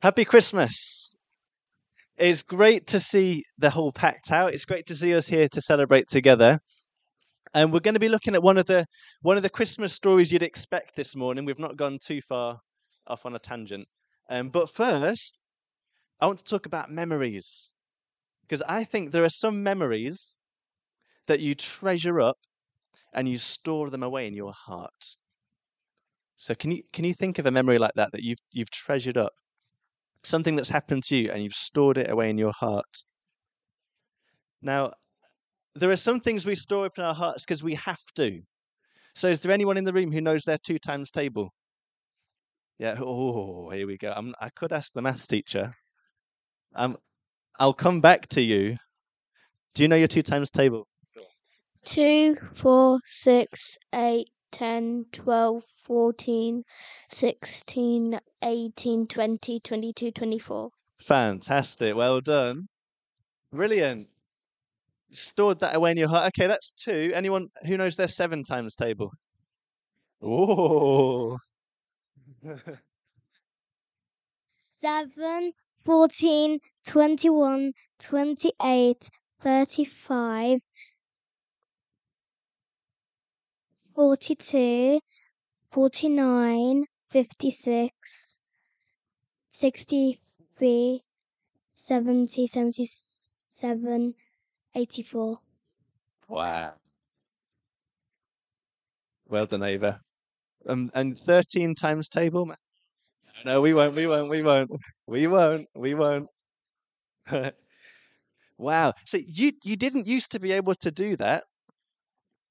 Happy Christmas. It's great to see the whole packed out. It's great to see us here to celebrate together. And we're going to be looking at one of the one of the Christmas stories you'd expect this morning. We've not gone too far off on a tangent. Um, but first, I want to talk about memories. Because I think there are some memories that you treasure up and you store them away in your heart. So can you can you think of a memory like that that you've you've treasured up? Something that's happened to you and you've stored it away in your heart. Now, there are some things we store up in our hearts because we have to. So is there anyone in the room who knows their two times table? Yeah. Oh, here we go. I'm, I could ask the maths teacher. Um, I'll come back to you. Do you know your two times table? 2, 4, 6, 8, 10, 12, 14, 16, 18, 20, 22, 24. Fantastic. Well done. Brilliant. Stored that away in your heart. Okay, that's two. Anyone who knows their seven times table? Oh. 7, 14, 21, 28, 35, 42, 49, 56, 63, 70, 77, 84. Wow. Well done, Ava. Um, and 13 times table? Ma- No, we won't, we won't, we won't. We won't, we won't. wow. So you you didn't used to be able to do that,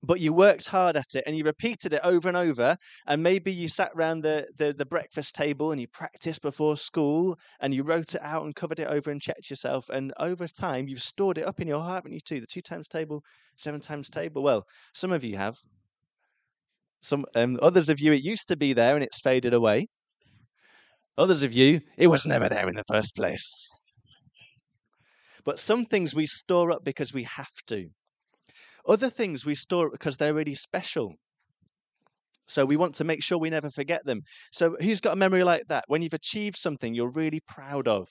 but you worked hard at it and you repeated it over and over. And maybe you sat round the, the, the breakfast table and you practiced before school and you wrote it out and covered it over and checked yourself. And over time, you've stored it up in your heart, haven't you, too? The two times table, seven times table. Well, some of you have. Some um, others of you, it used to be there and it's faded away. Others of you, it was never there in the first place. But some things we store up because we have to. Other things we store because they're really special. So we want to make sure we never forget them. So who's got a memory like that? When you've achieved something you're really proud of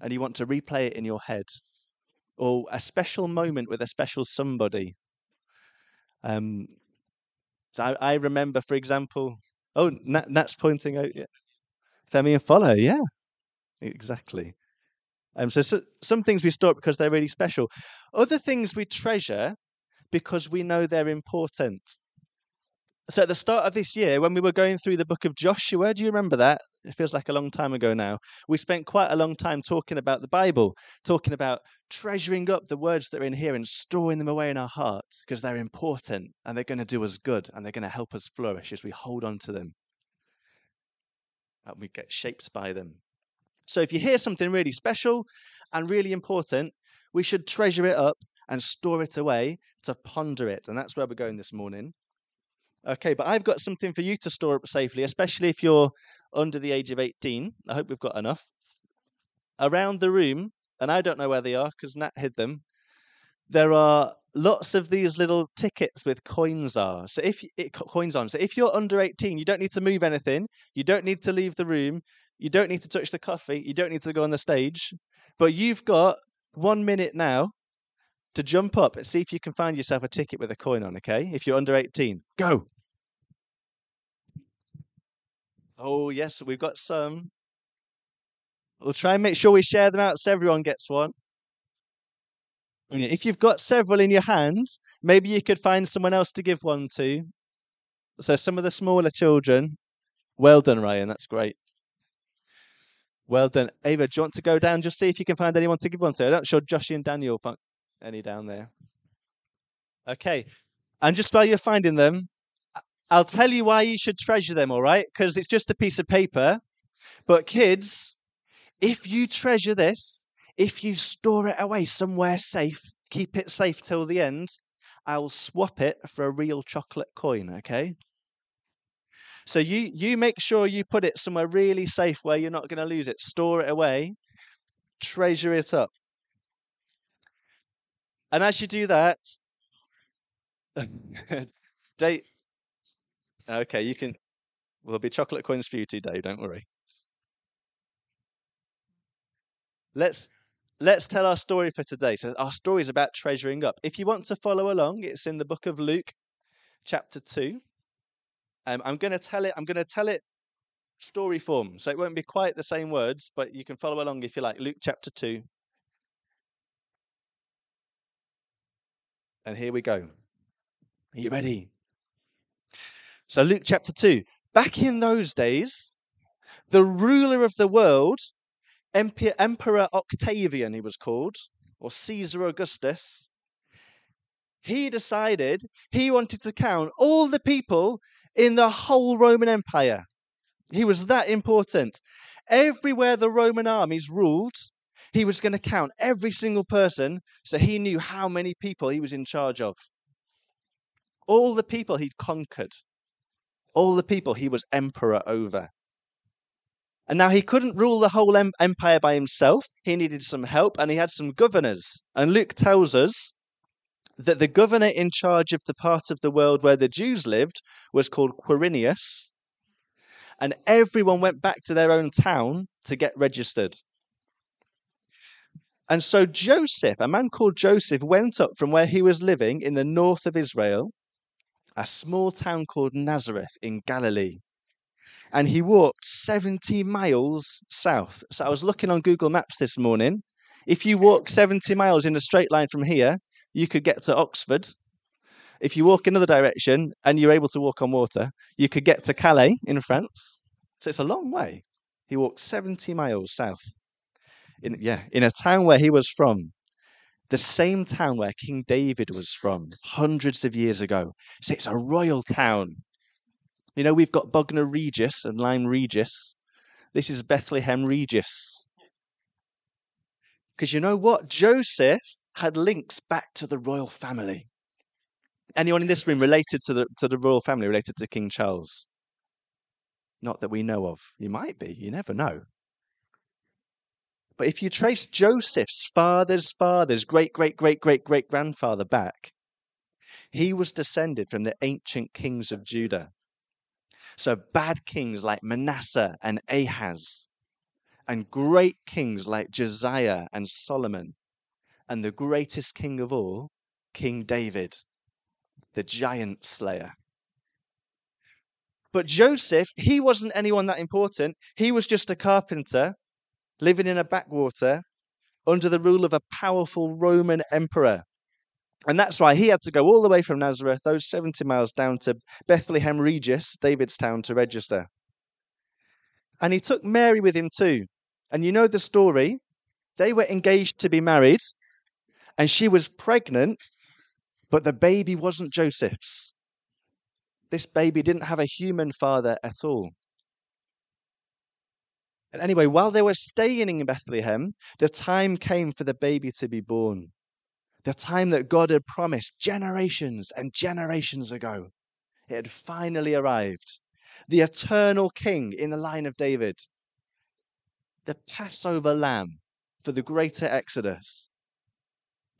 and you want to replay it in your head. Or a special moment with a special somebody. Um, so I, I remember, for example, oh, Nat, Nat's pointing out. Yeah. Femi and follow, yeah, exactly. Um, so, so some things we store because they're really special. Other things we treasure because we know they're important. So at the start of this year, when we were going through the book of Joshua, do you remember that? It feels like a long time ago now. We spent quite a long time talking about the Bible, talking about treasuring up the words that are in here and storing them away in our hearts because they're important and they're going to do us good and they're going to help us flourish as we hold on to them. And we get shaped by them. So if you hear something really special and really important, we should treasure it up and store it away to ponder it. And that's where we're going this morning. Okay, but I've got something for you to store up safely, especially if you're under the age of 18. I hope we've got enough. Around the room, and I don't know where they are because Nat hid them, there are lots of these little tickets with coins are. So if it coins on. So if you're under 18, you don't need to move anything. You don't need to leave the room. You don't need to touch the coffee. You don't need to go on the stage. But you've got one minute now to jump up and see if you can find yourself a ticket with a coin on, okay? If you're under 18, go. Oh, yes, we've got some. We'll try and make sure we share them out so everyone gets one. If you've got several in your hands, maybe you could find someone else to give one to. So, some of the smaller children. Well done, Ryan. That's great. Well done. Ava, do you want to go down just see if you can find anyone to give one to? I'm not sure Joshy and Daniel any down there. Okay. And just while you're finding them, I'll tell you why you should treasure them, all right? Because it's just a piece of paper. But kids, if you treasure this, if you store it away somewhere safe, keep it safe till the end, I'll swap it for a real chocolate coin, okay? So you you make sure you put it somewhere really safe where you're not going to lose it. Store it away, treasure it up. And as you do that, Dave, okay, you can. There'll be chocolate coins for you too, Dave. Don't worry. let's let's tell our story for today. So our story is about treasuring up. If you want to follow along, it's in the book of Luke, chapter two. Um, I'm going to tell it. I'm going to tell it story form, so it won't be quite the same words, but you can follow along if you like. Luke chapter two, and here we go. Are you ready? So Luke chapter two. Back in those days, the ruler of the world Emperor Octavian, he was called, or Caesar Augustus, he decided he wanted to count all the people in the whole Roman Empire. He was that important. Everywhere the Roman armies ruled, he was going to count every single person so he knew how many people he was in charge of. All the people he'd conquered, all the people he was emperor over. And now he couldn't rule the whole em- empire by himself. He needed some help and he had some governors. And Luke tells us that the governor in charge of the part of the world where the Jews lived was called Quirinius. And everyone went back to their own town to get registered. And so Joseph, a man called Joseph, went up from where he was living in the north of Israel, a small town called Nazareth in Galilee and he walked 70 miles south. So I was looking on Google Maps this morning. If you walk 70 miles in a straight line from here, you could get to Oxford. If you walk another direction and you're able to walk on water, you could get to Calais in France. So it's a long way. He walked 70 miles south. In, yeah, in a town where he was from, the same town where King David was from hundreds of years ago. So it's a royal town. You know, we've got Bognor Regis and Lyme Regis. This is Bethlehem Regis. Because you know what? Joseph had links back to the royal family. Anyone in this room related to the, to the royal family, related to King Charles? Not that we know of. You might be, you never know. But if you trace Joseph's father's father's great, great, great, great, great grandfather back, he was descended from the ancient kings of Judah. So bad kings like Manasseh and Ahaz, and great kings like Josiah and Solomon, and the greatest king of all, King David, the giant slayer. But Joseph, he wasn't anyone that important. He was just a carpenter living in a backwater under the rule of a powerful Roman emperor. And that's why he had to go all the way from Nazareth, those 70 miles down to Bethlehem Regis, David's town, to register. And he took Mary with him too. And you know the story. They were engaged to be married, and she was pregnant, but the baby wasn't Joseph's. This baby didn't have a human father at all. And anyway, while they were staying in Bethlehem, the time came for the baby to be born the time that God had promised generations and generations ago. It had finally arrived. The eternal king in the line of David, the Passover lamb for the greater Exodus,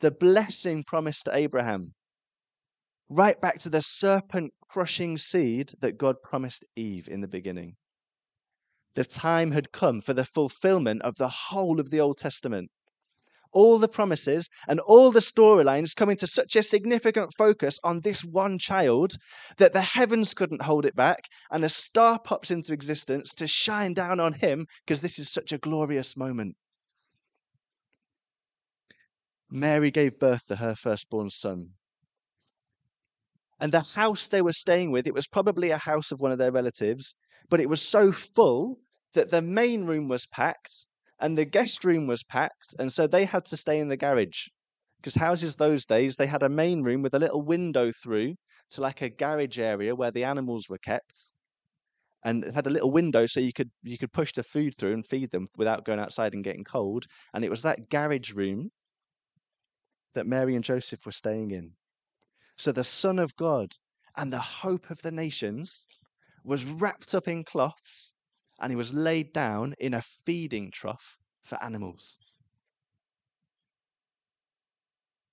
the blessing promised to Abraham, right back to the serpent crushing seed that God promised Eve in the beginning. The time had come for the fulfillment of the whole of the Old Testament all the promises and all the storylines coming to such a significant focus on this one child that the heavens couldn't hold it back and a star pops into existence to shine down on him because this is such a glorious moment. Mary gave birth to her firstborn son. And the house they were staying with, it was probably a house of one of their relatives, but it was so full that the main room was packed and the guest room was packed, and so they had to stay in the garage. Because houses those days, they had a main room with a little window through to like a garage area where the animals were kept. And it had a little window so you could you could push the food through and feed them without going outside and getting cold. And it was that garage room that Mary and Joseph were staying in. So the Son of God and the hope of the nations was wrapped up in cloths and he was laid down in a feeding trough for animals.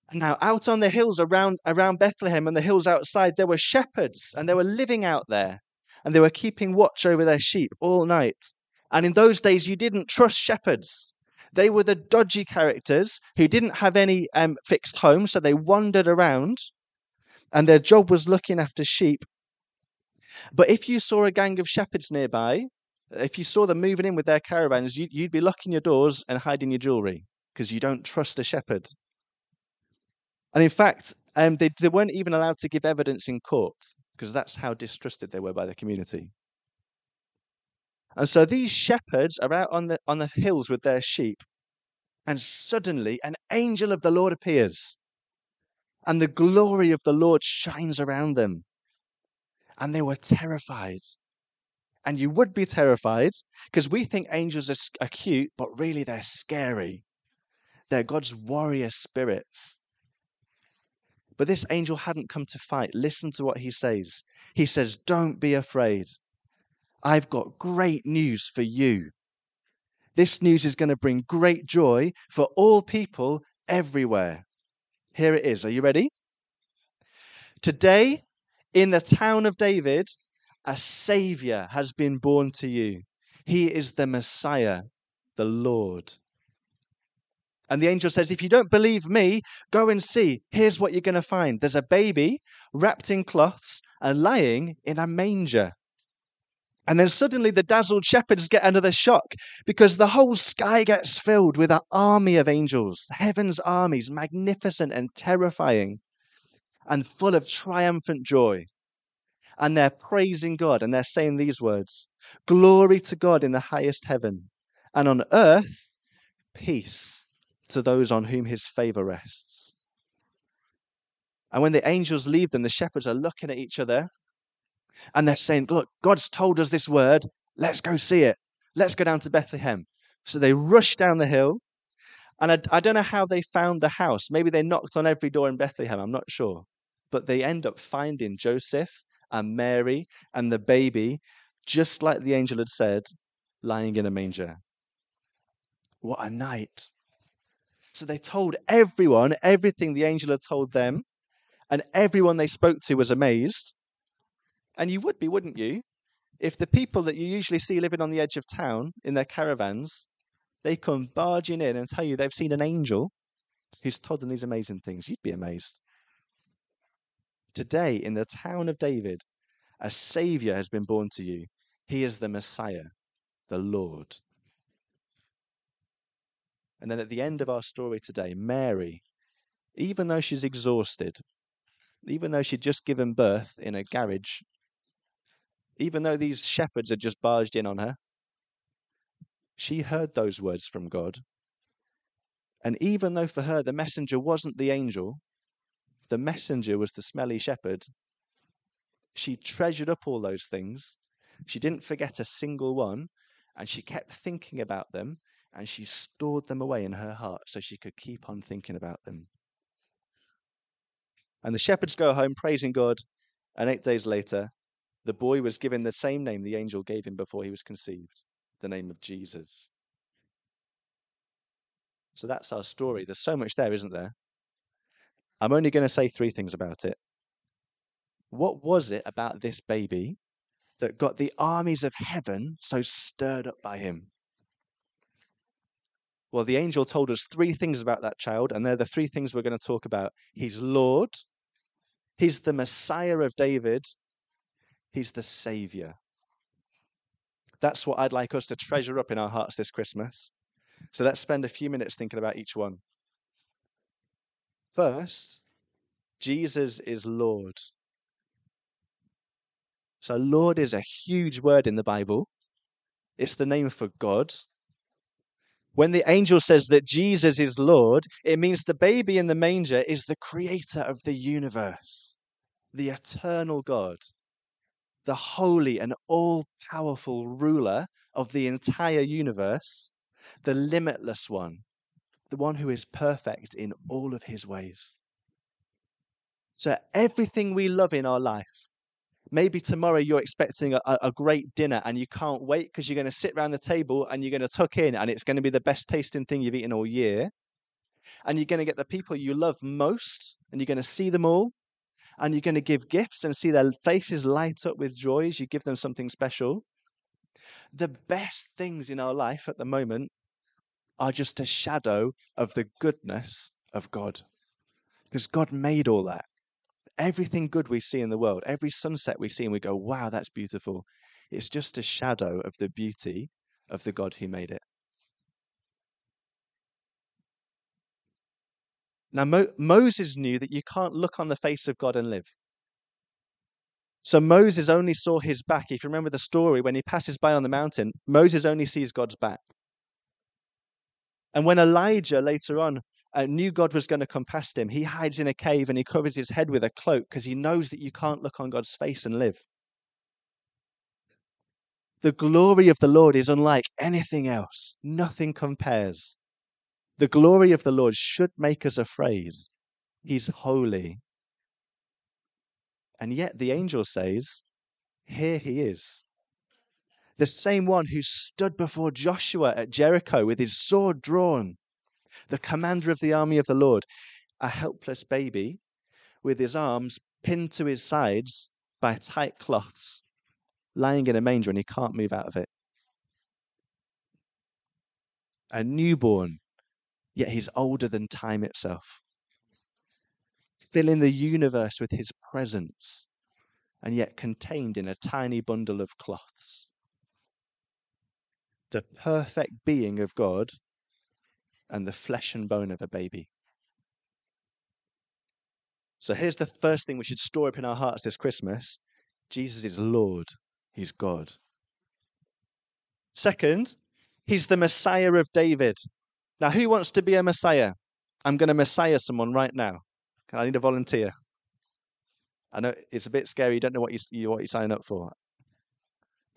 And now, out on the hills around, around Bethlehem and the hills outside, there were shepherds, and they were living out there, and they were keeping watch over their sheep all night. And in those days, you didn't trust shepherds. They were the dodgy characters who didn't have any um, fixed home, so they wandered around, and their job was looking after sheep. But if you saw a gang of shepherds nearby, if you saw them moving in with their caravans, you, you'd be locking your doors and hiding your jewelry because you don't trust a shepherd. And in fact, um, they, they weren't even allowed to give evidence in court because that's how distrusted they were by the community. And so these shepherds are out on the, on the hills with their sheep, and suddenly an angel of the Lord appears, and the glory of the Lord shines around them. And they were terrified. And you would be terrified because we think angels are, cute, but really they're scary. They're God's warrior spirits. But this angel hadn't come to fight. Listen to what he says. He says, Don't be afraid. I've got great news for you. This news is going to bring great joy for all people everywhere. Here it is. Are you ready? Today, in the town of David, a Savior has been born to you. He is the Messiah, the Lord. And the angel says, If you don't believe me, go and see. Here's what you're going to find there's a baby wrapped in cloths and lying in a manger. And then suddenly the dazzled shepherds get another shock because the whole sky gets filled with an army of angels, heaven's armies, magnificent and terrifying, and full of triumphant joy. And they're praising God and they're saying these words Glory to God in the highest heaven, and on earth, peace to those on whom his favor rests. And when the angels leave them, the shepherds are looking at each other and they're saying, Look, God's told us this word. Let's go see it. Let's go down to Bethlehem. So they rush down the hill. And I, I, don't know how they found the house. Maybe they knocked on every door in Bethlehem. I'm not sure. But they end up finding Joseph and Mary and the baby, just like the angel had said, lying in a manger. What a night. So they told everyone everything the angel had told them, and everyone they spoke to was amazed. And you would be, wouldn't you? If the people that you usually see living on the edge of town in their caravans, they come barging in and tell you they've seen an angel who's told them these amazing things, you'd be amazed. Today, in the town of David, a Savior has been born to you. He is the Messiah, the Lord. And then at the end of our story today, Mary, even though she's exhausted, even though she'd just given birth in a garage even though these shepherds had just barged in on her, she heard those words from God. And even though for her the messenger wasn't the angel, the messenger was the smelly shepherd, she treasured up all those things. She didn't forget a single one, and she kept thinking about them, and she stored them away in her heart so she could keep on thinking about them. And the shepherds go home praising God, and eight days later, the boy was given the same name the angel gave him before he was conceived, the name of Jesus. So that's our story. There's so much there, isn't there? I'm only going to say three things about it. What was it about this baby that got the armies of heaven so stirred up by him? Well, the angel told us three things about that child, and they're the three things we're going to talk about. He's Lord, he's the Messiah of David, He's the Savior. That's what I'd like us to treasure up in our hearts this Christmas. So let's spend a few minutes thinking about each one. First, Jesus is Lord. So, Lord is a huge word in the Bible. It's the name for God. When the angel says that Jesus is Lord, it means the baby in the manger is the creator of the universe, the eternal God the holy and all powerful ruler of the entire universe, the limitless one, the one who is perfect in all of his ways. So, everything we love in our life, maybe tomorrow you're expecting a, a great dinner and you can't wait because you're going to sit around the table and you're going to tuck in and it's going to be the best tasting thing you've eaten all year. And you're going to get the people you love most and you're going to see them all and you're going to give gifts and see their faces light up with joy as you give them something special. The best things in our life at the moment are just a shadow of the goodness of God. Because God made all that. Everything good we see in the world, every sunset we see and we go, wow, that's beautiful. It's just a shadow of the beauty of the God who made it. Now, Mo- Moses knew that you can't look on the face of God and live. So Moses only saw his back. If you remember the story, when he passes by on the mountain, Moses only sees God's back. And when Elijah later on uh, knew God was going to come past him, he hides in a cave and he covers his head with a cloak because he knows that you can't look on God's face and live. The glory of the Lord is unlike anything else, nothing compares. The glory of the Lord should make us afraid. He's holy. And yet the angel says, Here he is. The same one who stood before Joshua at Jericho with his sword drawn, the commander of the army of the Lord, a helpless baby with his arms pinned to his sides by tight cloths, lying in a manger and he can't move out of it. A newborn, yet he's older than time itself filling the universe with his presence, and yet contained in a tiny bundle of cloths. The perfect being of God and the flesh and bone of a baby. So here's the first thing we should store up in our hearts this Christmas Jesus is Lord, He's God. Second, He's the Messiah of David. Now, who wants to be a Messiah? I'm going to Messiah someone right now. I need a volunteer. I know it's a bit scary. You don't know what you what you sign up for.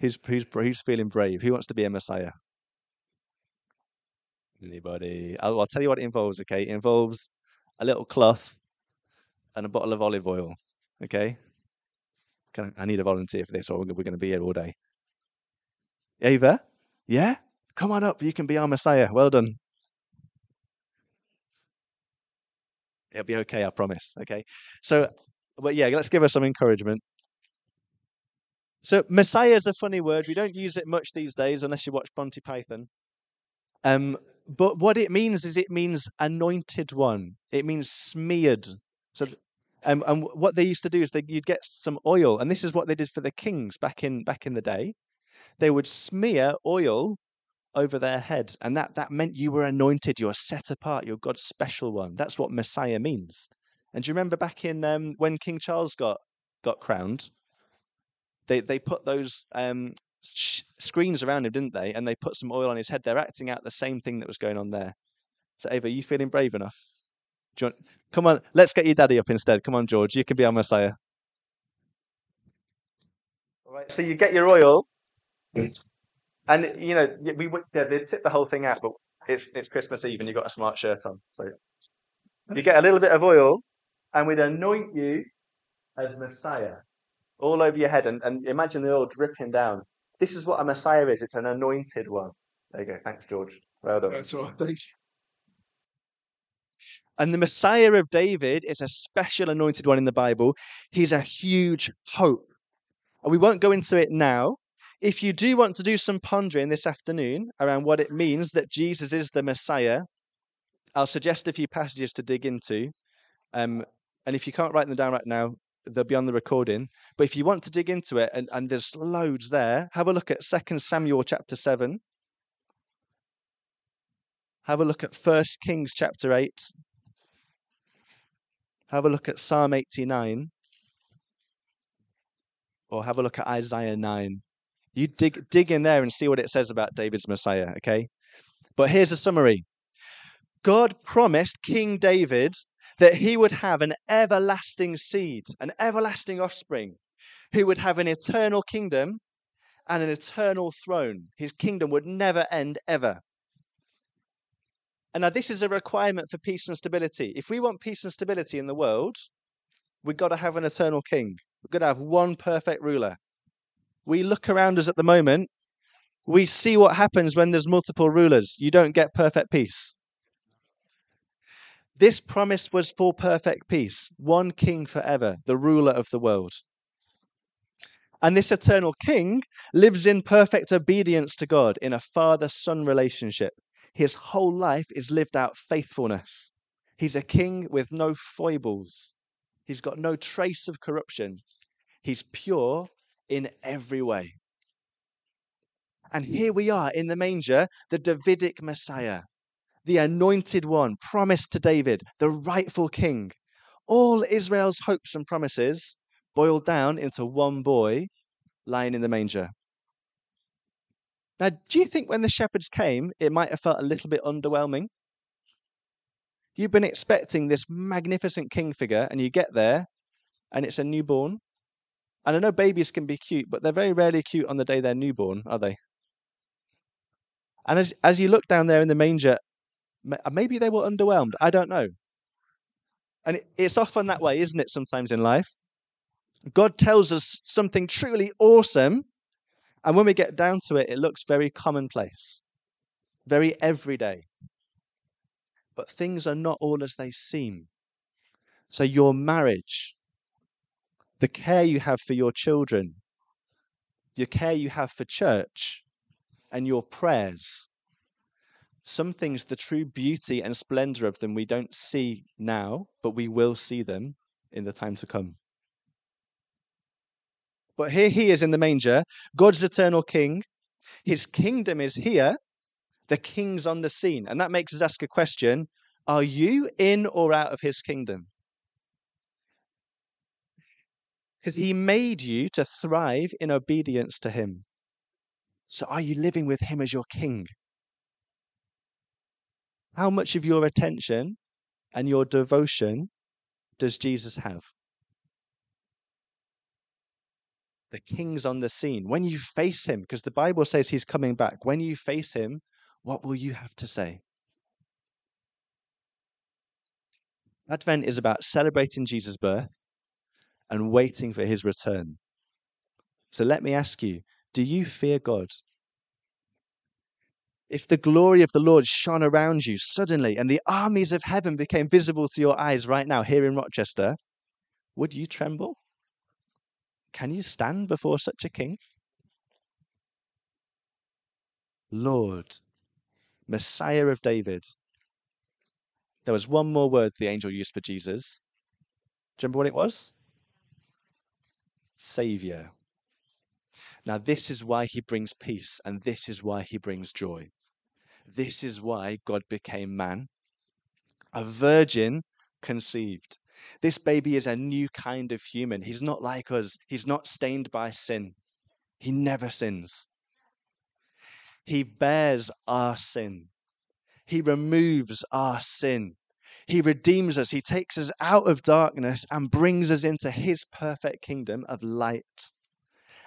Who's who's who's feeling brave? Who wants to be a Messiah? Anybody? I'll, I'll tell you what it involves. Okay, it involves a little cloth and a bottle of olive oil. Okay. Can I, I need a volunteer for this, or we're going to be here all day. Ava, yeah, come on up. You can be our Messiah. Well done. It'll be okay, I promise. Okay. So, but yeah, let's give her some encouragement. So, Messiah is a funny word. We don't use it much these days unless you watch Monty Python. Um, but what it means is it means anointed one. It means smeared. So, um, and what they used to do is they you'd get some oil, and this is what they did for the kings back in back in the day. They would smear oil over their head. And that, that meant you were anointed, you were set apart, you're God's special one. That's what Messiah means. And do you remember back in um, when King Charles got, got crowned? They, they put those um, sh- screens around him, didn't they? And they put some oil on his head. They're acting out the same thing that was going on there. So, Ava, are you feeling brave enough? Want, come on, let's get your daddy up instead. Come on, George, you can be our Messiah. All right, so you get your oil, and you know, we yeah, they tip the whole thing out, but it's it's Christmas Eve and you've got a smart shirt on. So you get a little bit of oil, and we'd anoint you as Messiah all over your head, and, and imagine the oil dripping down. This is what a Messiah is. It's an anointed one. There you go. Thanks, George. Well done. That's all. Thank you. And the Messiah of David is a special anointed one in the Bible. He's a huge hope. And we won't go into it now, if you do want to do some pondering this afternoon around what it means that Jesus is the Messiah, I'll suggest a few passages to dig into. Um, and if you can't write them down right now, they'll be on the recording. But if you want to dig into it, and, and there's loads there, have a look at 2 Samuel chapter 7. Have a look at 1 Kings chapter 8. Have a look at Psalm 89. Or have a look at Isaiah 9. You dig dig in there and see what it says about David's Messiah, okay? But here's a summary. God promised King David that he would have an everlasting seed, an everlasting offspring, who would have an eternal kingdom and an eternal throne. His kingdom would never end ever. And now, this is a requirement for peace and stability. If we want peace and stability in the world, we've got to have an eternal king. We've got to have one perfect ruler we look around us at the moment, we see what happens when there's multiple rulers. You don't get perfect peace. This promise was for perfect peace, one king forever, the ruler of the world. And this eternal king lives in perfect obedience to God in a father son relationship. His whole life is lived out faithfulness. He's a king with no foibles. He's got no trace of corruption. He's pure in every way. And here we are in the manger, the Davidic Messiah, the anointed one, promised to David, the rightful king. All Israel's hopes and promises boiled down into one boy lying in the manger. Now, do you think when the shepherds came, it might have felt a little bit underwhelming? You've been expecting this magnificent king figure, and you get there, and it's a newborn. And I know babies can be cute, but they're very rarely cute on the day they're newborn, are they? And as, as you look down there in the manger, uh, maybe they were underwhelmed. I don't know. And it, it's often that way, isn't it, sometimes in life? God tells us something truly awesome, and when we get down to it, it looks very commonplace, very everyday. But things are not all as they seem. So, your marriage, the care you have for your children, the care you have for church, and your prayers, some things, the true beauty and splendor of them, we don't see now, but we will see them in the time to come. But here he is in the manger, God's eternal king. His kingdom is here. The king's on the scene. And that makes us ask a question Are you in or out of his kingdom? Because he made you to thrive in obedience to him. So are you living with him as your king? How much of your attention and your devotion does Jesus have? the king's on the scene. When you face him, because the Bible says he's coming back, when you face him, what will you have to say? Advent is about celebrating Jesus' birth and waiting for his return. So let me ask you do you fear God? If the glory of the Lord shone around you suddenly and the armies of heaven became visible to your eyes right now here in Rochester, would you tremble? Can you stand before such a king? Lord, Messiah of David. There was one more word the angel used for Jesus. Do you remember what it was? Savior. Now, this is why he brings peace, and this is why he brings joy. This is why God became man. A virgin conceived. This baby is a new kind of human. He's not like us, he's not stained by sin. He never sins. He bears our sin. He removes our sin. He redeems us. He takes us out of darkness and brings us into his perfect kingdom of light.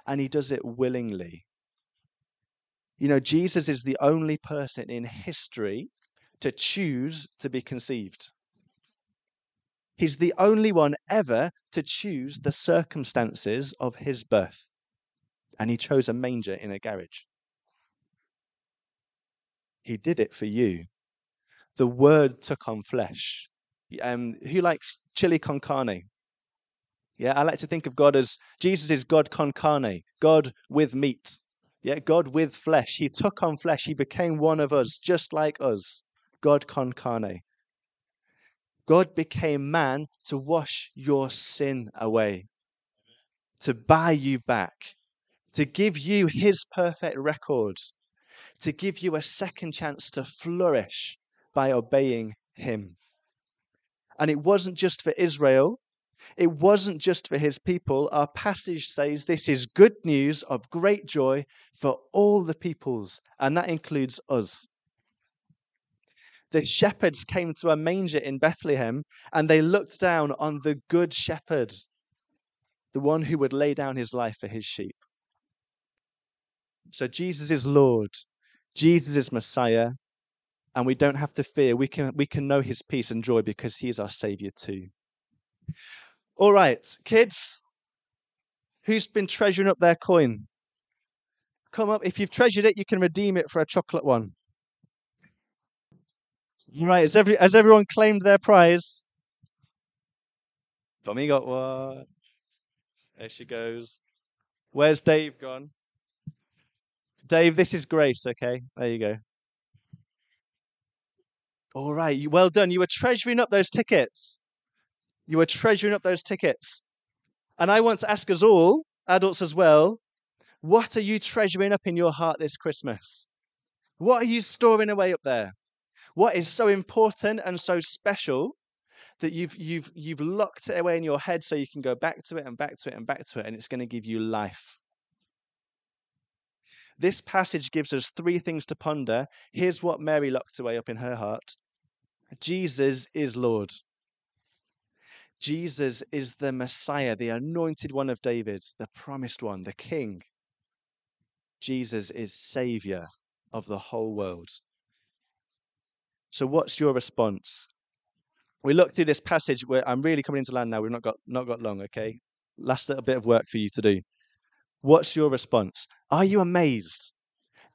And he does it willingly. You know, Jesus is the only person in history to choose to be conceived. He's the only one ever to choose the circumstances of his birth. And he chose a manger in a garage. He did it for you. The word took on flesh. Um, who likes chili con carne? Yeah, I like to think of God as Jesus is God con carne, God with meat. Yeah, God with flesh. He took on flesh. He became one of us, just like us. God con carne. God became man to wash your sin away, to buy you back, to give you his perfect record, to give you a second chance to flourish by obeying him. And it wasn't just for Israel, it wasn't just for his people. Our passage says this is good news of great joy for all the peoples, and that includes us the shepherds came to a manger in Bethlehem and they looked down on the good shepherd, the one who would lay down his life for his sheep. So Jesus is Lord, Jesus is Messiah, and we don't have to fear. We can, we can know his peace and joy because he is our Savior too. All right, kids, who's been treasuring up their coin? Come up. If you've treasured it, you can redeem it for a chocolate one. Right, has, every, has everyone claimed their prize? Tommy got one. There she goes. Where's Dave gone? Dave, this is Grace, okay? There you go. All right, well done. You were treasuring up those tickets. You were treasuring up those tickets. And I want to ask us all, adults as well, what are you treasuring up in your heart this Christmas? What are you storing away up there? What is so important and so special that you've you've you've locked it away in your head so you can go back to it and back to it and back to it and it's going to give you life. This passage gives us three things to ponder. Here's what Mary locked away up in her heart. Jesus is Lord. Jesus is the Messiah, the anointed one of David, the promised one, the king. Jesus is Savior of the whole world. So, what's your response? We look through this passage where I'm really coming into land now. We've not got not got long, okay? Last little bit of work for you to do. What's your response? Are you amazed?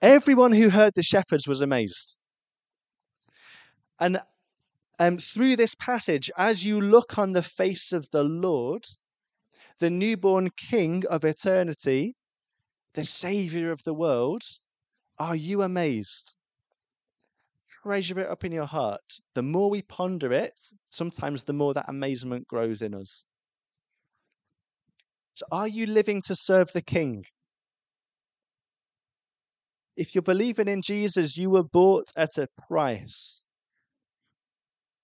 Everyone who heard the shepherds was amazed. And um, through this passage, as you look on the face of the Lord, the newborn King of eternity, the Savior of the world, are you amazed? Treasure it up in your heart. The more we ponder it, sometimes the more that amazement grows in us. So, are you living to serve the King? If you're believing in Jesus, you were bought at a price.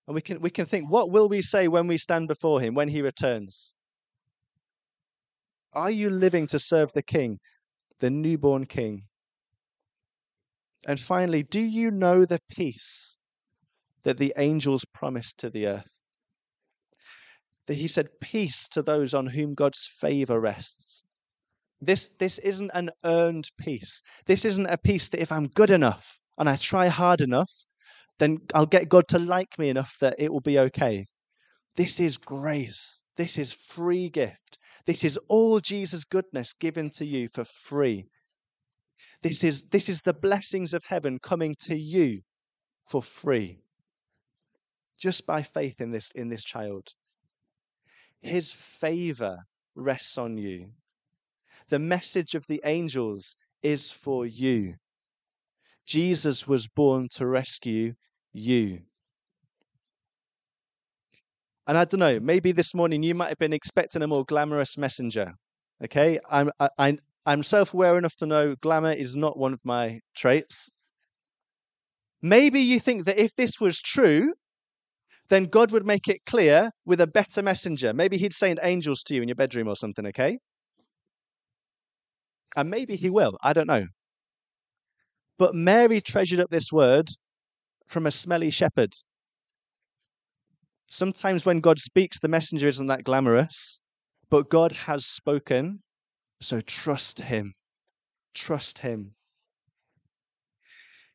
And we can, we can think, what will we say when we stand before him, when he returns? Are you living to serve the King, the newborn King? And finally, do you know the peace that the angels promised to the earth? That he said, Peace to those on whom God's favor rests. This, this isn't an earned peace. This isn't a peace that if I'm good enough and I try hard enough, then I'll get God to like me enough that it will be okay. This is grace. This is free gift. This is all Jesus' goodness given to you for free. This is, this is the blessings of heaven coming to you for free. Just by faith in this, in this child. His favor rests on you. The message of the angels is for you. Jesus was born to rescue you. And I don't know, maybe this morning you might have been expecting a more glamorous messenger. Okay, I'm I, I'm I'm self-aware enough to know glamour is not one of my traits. Maybe you think that if this was true, then God would make it clear with a better messenger. Maybe he'd send angels to you in your bedroom or something, okay? And maybe he will, I don't know. But Mary treasured up this word from a smelly shepherd. Sometimes when God speaks, the messenger isn't that glamorous, but God has spoken, so trust him. Trust him.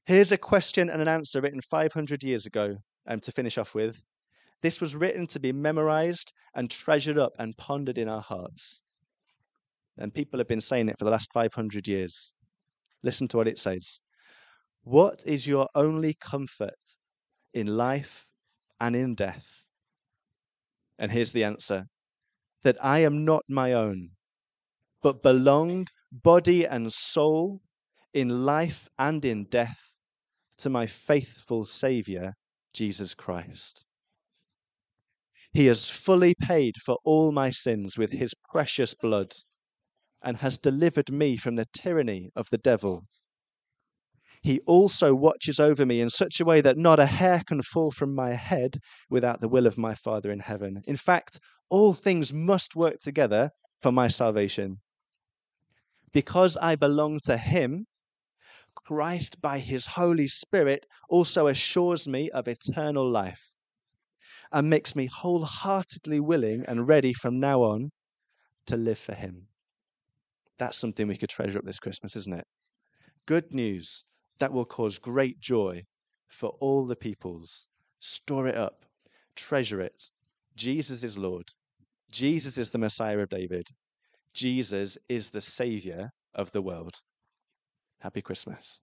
Here's a question and an answer written 500 years ago um, to finish off with. This was written to be memorized and treasured up and pondered in our hearts. And people have been saying it for the last 500 years. Listen to what it says. What is your only comfort in life and in death? And here's the answer that I am not my own, but belong, body and soul, in life and in death, to my faithful Saviour, Jesus Christ. He has fully paid for all my sins with his precious blood and has delivered me from the tyranny of the devil. He also watches over me in such a way that not a hair can fall from my head without the will of my Father in heaven. In fact, all things must work together for my salvation. Because I belong to Him, Christ, by His Holy Spirit, also assures me of eternal life and makes me wholeheartedly willing and ready from now on to live for Him. That's something we could treasure up this Christmas, isn't it? Good news that will cause great joy for all the peoples. Store it up, treasure it. Jesus is Lord. Jesus is the Messiah of David. Jesus is the Savior of the world. Happy Christmas.